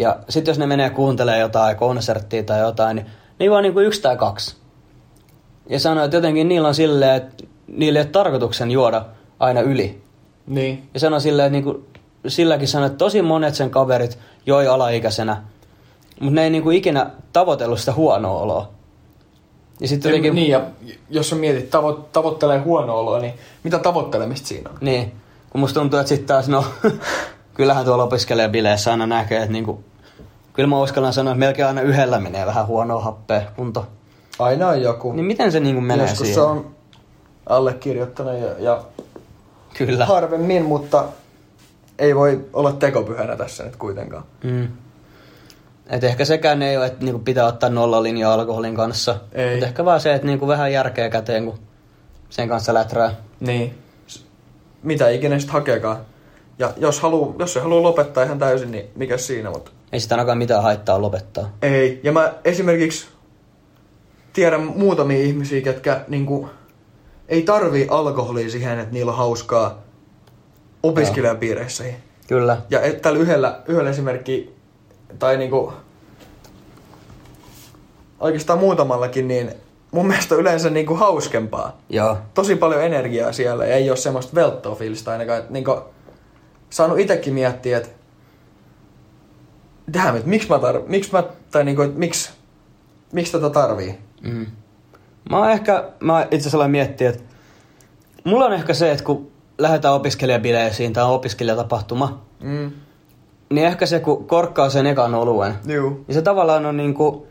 Ja sitten jos ne menee kuuntelemaan jotain konserttia tai jotain, niin niin vaan niin kuin yksi tai kaksi. Ja sanoi, että jotenkin niillä on silleen, että niillä ei ole tarkoituksen juoda aina yli. Niin. Ja sanoi silleen, että niin kuin, silläkin sanoi, että tosi monet sen kaverit joi alaikäisenä, mutta ne ei niin kuin ikinä tavoitellut sitä huonoa oloa. Ja sitten jotenkin... niin, ja jos sä mietit, tavo- tavoittelee huono oloa, niin mitä tavoittelemista siinä on? Niin, kun musta tuntuu, että sitten taas, no, kyllähän tuolla opiskelee bileissä aina näkee, että niinku, kyllä mä uskallan sanoa, että melkein aina yhdellä menee vähän huonoa happea kunto. Aina on joku. Niin miten se niinku menee Joskus siihen? se on allekirjoittanut ja, ja Kyllä. harvemmin, mutta ei voi olla tekopyhänä tässä nyt kuitenkaan. Mm. Et ehkä sekään ei ole, että niinku pitää ottaa nollalinja alkoholin kanssa. Ei. Mut ehkä vaan se, että niinku vähän järkeä käteen, kun sen kanssa läträä. Niin. Mitä ikinä sitten hakeekaan. Ja jos, haluu, jos se haluaa lopettaa ihan täysin, niin mikä siinä, mutta Ei sitä ainakaan mitään haittaa lopettaa. ei. Ja mä esimerkiksi tiedän muutamia ihmisiä, ketkä niinku, ei tarvii alkoholia siihen, että niillä on hauskaa opiskelijapiireissä. Kyllä. Ja et- tällä yhdellä, yhdellä esimerkki, tai niinku, oikeastaan muutamallakin, niin mun mielestä yleensä niinku hauskempaa. Joo. Tosi paljon energiaa siellä ja ei ole semmoista velttoa fiilistä ainakaan. Että niinku, saanut itekin miettiä, että damn, että miksi mä tar... Miksi mä, tai niinku, että miksi, miksi tätä tarvii? Mm. Mä oon ehkä, mä itse asiassa miettiä, että mulla on ehkä se, että kun lähdetään opiskelijabileisiin tai on opiskelijatapahtuma, Mm. niin ehkä se, kun korkkaa sen ekan oluen, Juu. niin se tavallaan on niinku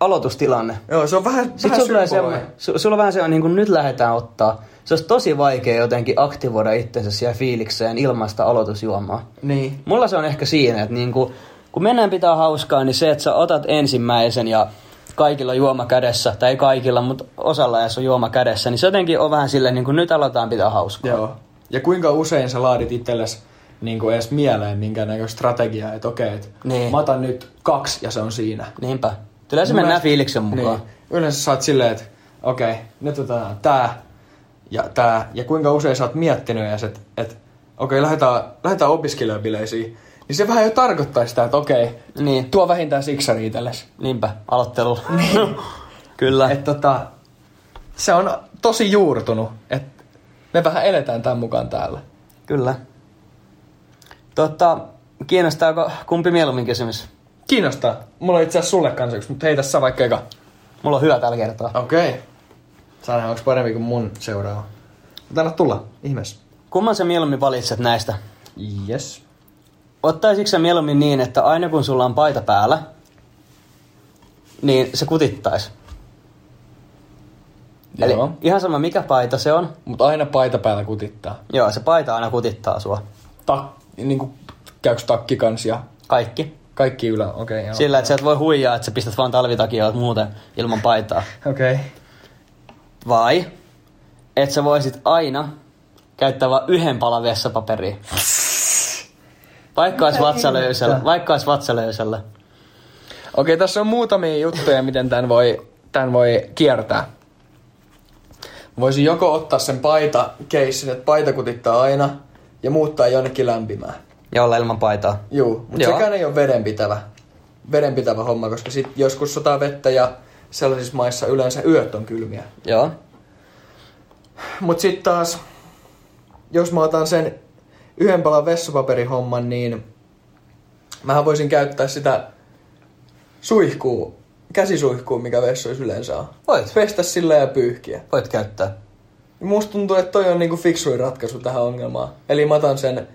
aloitustilanne. Joo, se on vähän, Sitten vähän sulla, semmoinen, su, sulla on vähän se, niin kuin nyt lähdetään ottaa. Se olisi tosi vaikea jotenkin aktivoida itsensä siellä fiilikseen ilmaista aloitusjuomaa. Niin. Mulla se on ehkä siinä, että niin kuin, kun mennään pitää hauskaa, niin se, että sä otat ensimmäisen ja kaikilla juoma kädessä, tai ei kaikilla, mutta osalla edes on juoma kädessä, niin se jotenkin on vähän silleen, niin kuin nyt aletaan pitää hauskaa. Joo. Ja kuinka usein sä laadit itsellesi niin kuin edes mieleen minkäännäköistä strategiaa, että okei, että Niin. mä otan nyt kaksi ja se on siinä. Niinpä. Kyllä se mennään fiiliksen mukaan. Niin. Yleensä sä oot silleen, että okei, nyt otetaan tää ja tää. Ja kuinka usein sä oot miettinyt edes, että, että okei, lähdetään, lähdetään opiskelijabileisiin. Niin se vähän jo tarkoittaa sitä, että okei, Niin. tuo vähintään siksari itsellesi. Niinpä, aloittelu. Niin. Kyllä. Että tota, se on tosi juurtunut, että me vähän eletään tämän mukaan täällä. Kyllä. Totta, kiinnostaako kumpi mieluummin kysymys? Kiinnostaa. Mulla on itse asiassa sulle kanssa yksi, mutta heitä sä vaikka eka. Mulla on hyvä tällä kertaa. Okei. Okay. Nähdä, onko parempi kuin mun seuraava. Mutta anna tulla, ihmeessä. Kumman sä mieluummin valitset näistä? Yes. Ottaisitko sä mieluummin niin, että aina kun sulla on paita päällä, niin se kutittais? Eli Joo. ihan sama mikä paita se on. Mutta aina paita päällä kutittaa. Joo, se paita aina kutittaa sua. Tak, niin kuin, käykö takki kans ja Kaikki. kaikki ylä. Okei, okay, joo. Sillä, että sä et voi huijaa, että sä pistät vaan talvitakia muuten ilman paitaa. Okei. Okay. Vai, että sä voisit aina käyttää vain yhden palan vessapaperia. Vaikka olisi vatsalöysellä. Vaikka olisi vatsalöysellä. Okei, tässä on muutamia juttuja, miten tämän voi, tämän voi kiertää. Voisin joko ottaa sen paita keissin, että paita kutittaa aina, ja muuttaa jonnekin lämpimään. Ja olla ilman paitaa. Juu, mutta sekään ei ole vedenpitävä, vedenpitävä homma, koska sit joskus sataa vettä ja sellaisissa maissa yleensä yöt on kylmiä. Joo. Mut sitten taas, jos mä otan sen yhden palan vessapaperihomman, niin mähän voisin käyttää sitä suihkuu, käsisuihkuu, mikä vessoissa yleensä on. Voit. Pestä sillä ja pyyhkiä. Voit käyttää. Musta tuntuu, että toi on niinku fiksuin ratkaisu tähän ongelmaan. Eli mä otan sen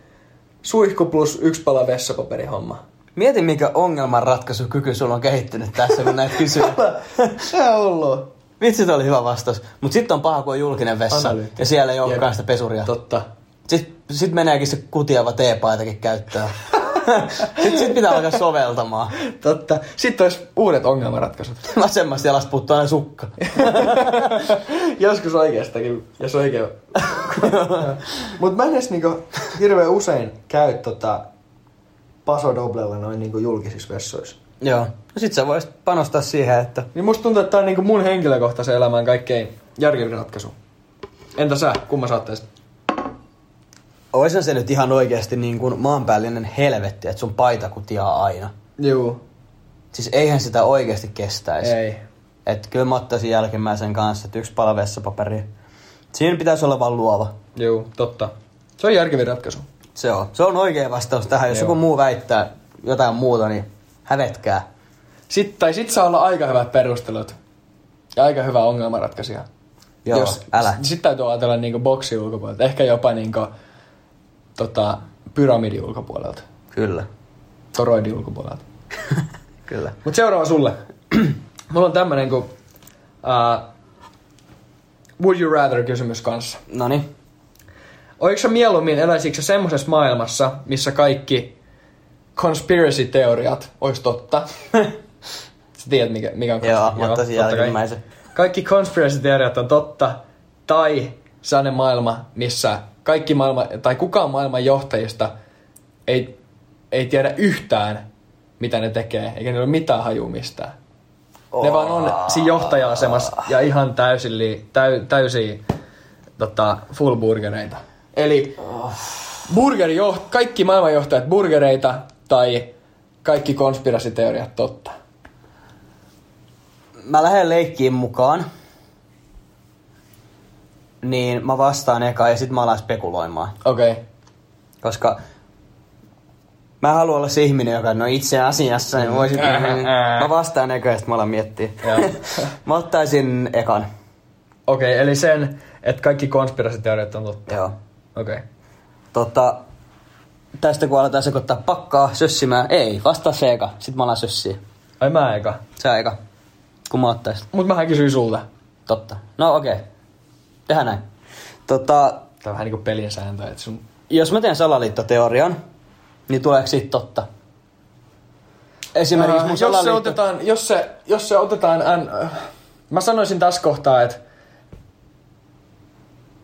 suihku plus yksi pala vessapaperihomma. Mieti, mikä ongelmanratkaisukyky sulla on kehittynyt tässä, kun näitä kysyy. Se on ollut. Vitsi, oli hyvä vastaus. Mut sitten on paha, kun on julkinen vessa. Analyyttinen. Ja siellä ei olekaan sitä pesuria. Totta. Sitten sit meneekin se kutiava teepaitakin käyttöön. sitten sit pitää alkaa soveltamaan. Totta. Sitten olisi uudet ongelmanratkaisut. Vasemmasta jalasta puuttuu aina sukka. Joskus oikeastakin, jos oikein. Mut mä en edes niinku hirveän usein käy tota Paso Doblella noin niinku julkisissa vessoissa. Joo. No sit sä voisit panostaa siihen, että Niin musta tuntuu, että tää on niinku mun henkilökohtaisen elämän kaikkein järkevin ratkaisu. Entä sä? Kumma sä ottaisit? Oishan se nyt ihan oikeasti niin kuin maanpäällinen helvetti, että sun paita kutiaa aina. Juu. Siis eihän sitä oikeasti kestäisi. Ei. Että kyllä mä ottaisin jälkimmäisen kanssa, että yksi pala vessapaperia. Siinä pitäisi olla vaan luova. Juu, totta. Se on järkevin ratkaisu. Se on. Se on oikea vastaus tähän. Jos Joo. joku muu väittää jotain muuta, niin hävetkää. Sitten, tai sit saa olla aika hyvät perustelut. Ja aika hyvä ongelmanratkaisija. Joo, älä. Sitten täytyy ajatella niinku boksi ulkopuolelta. Ehkä jopa niinku, tota, pyramidi ulkopuolelta. Kyllä. Toroidi ulkopuolelta. Kyllä. Mut seuraava sulle. Mulla on tämmönen kuin uh, Would you rather kysymys kanssa. Noniin. Oliko sä mieluummin eläisikö sä semmosessa maailmassa, missä kaikki conspiracy-teoriat olisi totta? sä tiedät, mikä, mikä on Joo, ottaisin totta kai. jälkimmäisen. Kaikki conspiracy-teoriat on totta, tai sellainen maailma, missä kaikki maailma, tai kukaan maailman johtajista ei, ei tiedä yhtään, mitä ne tekee, eikä niillä ole mitään hajua mistään. Ne vaan on siinä johtaja-asemassa ja ihan täysin, täy, täysiä tota, full burgereita. Eli burgeri joht- kaikki maailmanjohtajat burgereita tai kaikki konspirasiteoriat totta. Mä lähden leikkiin mukaan. Niin mä vastaan eka ja sit mä alan spekuloimaan. Okei. Okay. Koska mä haluan olla se ihminen, joka no itse asiassa niin voisit... mä vastaan eka ja sit mä alan miettiä. Joo. mä ottaisin ekan. Okei, okay, eli sen, että kaikki konspirasiteoriat on totta. Joo. Okei. Okay. Tota, tästä kun aletaan sekoittaa pakkaa sössimään, ei, vastaa se eka. Sitten mä alan sössiä. Ai mä eka. Se eka. Kun mä ottaisin. Mut mähän kysyin sulta. Totta. No okei. Okay. Tehdään näin. Tota, Tää on vähän niinku pelin sääntö, että sun... jos mä teen salaliittoteorian, niin tuleeko siitä totta? Esimerkiksi mun Äh, jos, se salaliitto... otetaan, jos, se, jos se otetaan... Äh, mä sanoisin tässä kohtaa, että...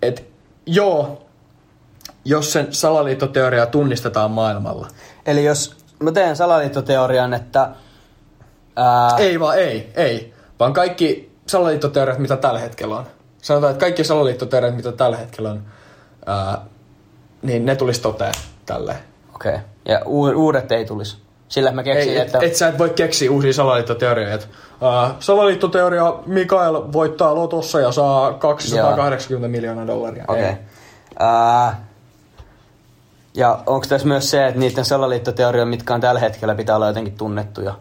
Et, joo, jos sen salaliittoteoria tunnistetaan maailmalla. Eli jos mä teen salaliittoteorian, että... Ää, Ei vaan ei, ei. Vaan kaikki salaliittoteoriat, mitä tällä hetkellä on. Sanotaan, että kaikki salaliittoteoriat, mitä tällä hetkellä on, ää, niin ne tulisi toteen tälle. Okei. Okay. Ja u- uudet ei tulisi. Sillä mä keksin, Ei, et, että... et, sä et voi keksiä uusia salaliittoteorioita. Ää, salaliittoteoria Mikael voittaa lotossa ja saa 280 miljoonaa dollaria. Okei. Ei. Okay. Ää, ja onko tässä myös se, että niiden salaliittoteorioiden, mitkä on tällä hetkellä, pitää olla jotenkin tunnettuja?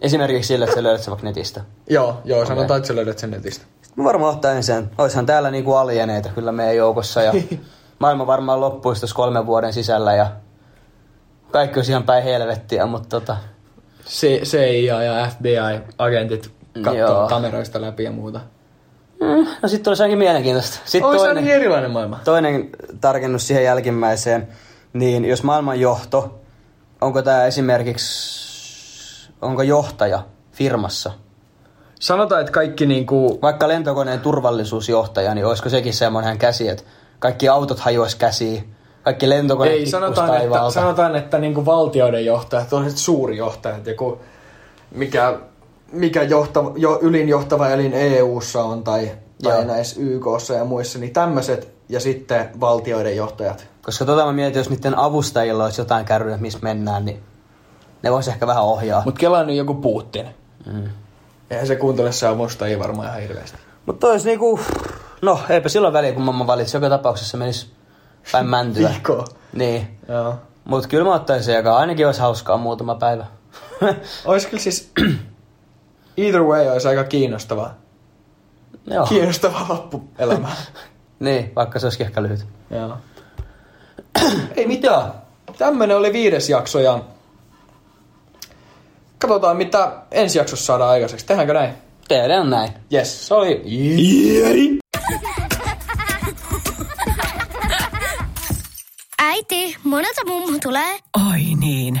Esimerkiksi sillä, että sä löydät se vaikka netistä. Joo, joo, sanotaan, että sä löydät sen netistä. Mä varmaan ottaisin sen. Oishan täällä niinku alieneita kyllä meidän joukossa ja maailma varmaan loppuisi tuossa kolmen vuoden sisällä ja kaikki olisi ihan päin helvettiä, mutta tota, CIA ja FBI-agentit katsoo kameroista läpi ja muuta. Mm, no sitten olisi ainakin mielenkiintoista. Sitten Olisi toinen, ainakin erilainen maailma. toinen tarkennus siihen jälkimmäiseen, niin jos maailman johto, onko tämä esimerkiksi, onko johtaja firmassa, Sanotaan, että kaikki niinku... vaikka lentokoneen turvallisuusjohtaja, niin olisiko sekin semmoinen käsi, että kaikki autot hajoaisi käsiin, kaikki lentokoneet Ei, sanotaan, että, sanotaan, että niinku valtioiden johtajat, tällaiset suuri johtajat, joku mikä, mikä johtava, jo, ylin johtava elin EU-ssa on tai, tai näissä YKssa ja muissa, niin tämmöiset ja sitten valtioiden johtajat. Koska tota mä mietin, jos niiden avustajilla olisi jotain kärryä, missä mennään, niin ne vois ehkä vähän ohjaa. Mut, Mutta Kela on nyt joku Putin. Mm. Eihän se kuuntele se avustajia varmaan ihan hirveästi. Mut olisi niinku, no eipä silloin väliä, kun mamma valitsi. Joka tapauksessa menisi päin mäntyä. Niin. Joo. Mut kyllä mä ottaisin se, joka ainakin olisi hauskaa muutama päivä. Ois kyllä siis... Either way olisi aika kiinnostava. Joo. Kiinnostava loppuelämä. Niin, vaikka se olisikin ehkä lyhyt. Joo. Ei mitään. Tämmönen oli viides jakso ja... Katsotaan mitä ensi jaksossa saadaan aikaiseksi. Tehdäänkö näin? Tehdään näin. Yes, se oli... Äiti, monelta mummu tulee? Oi niin.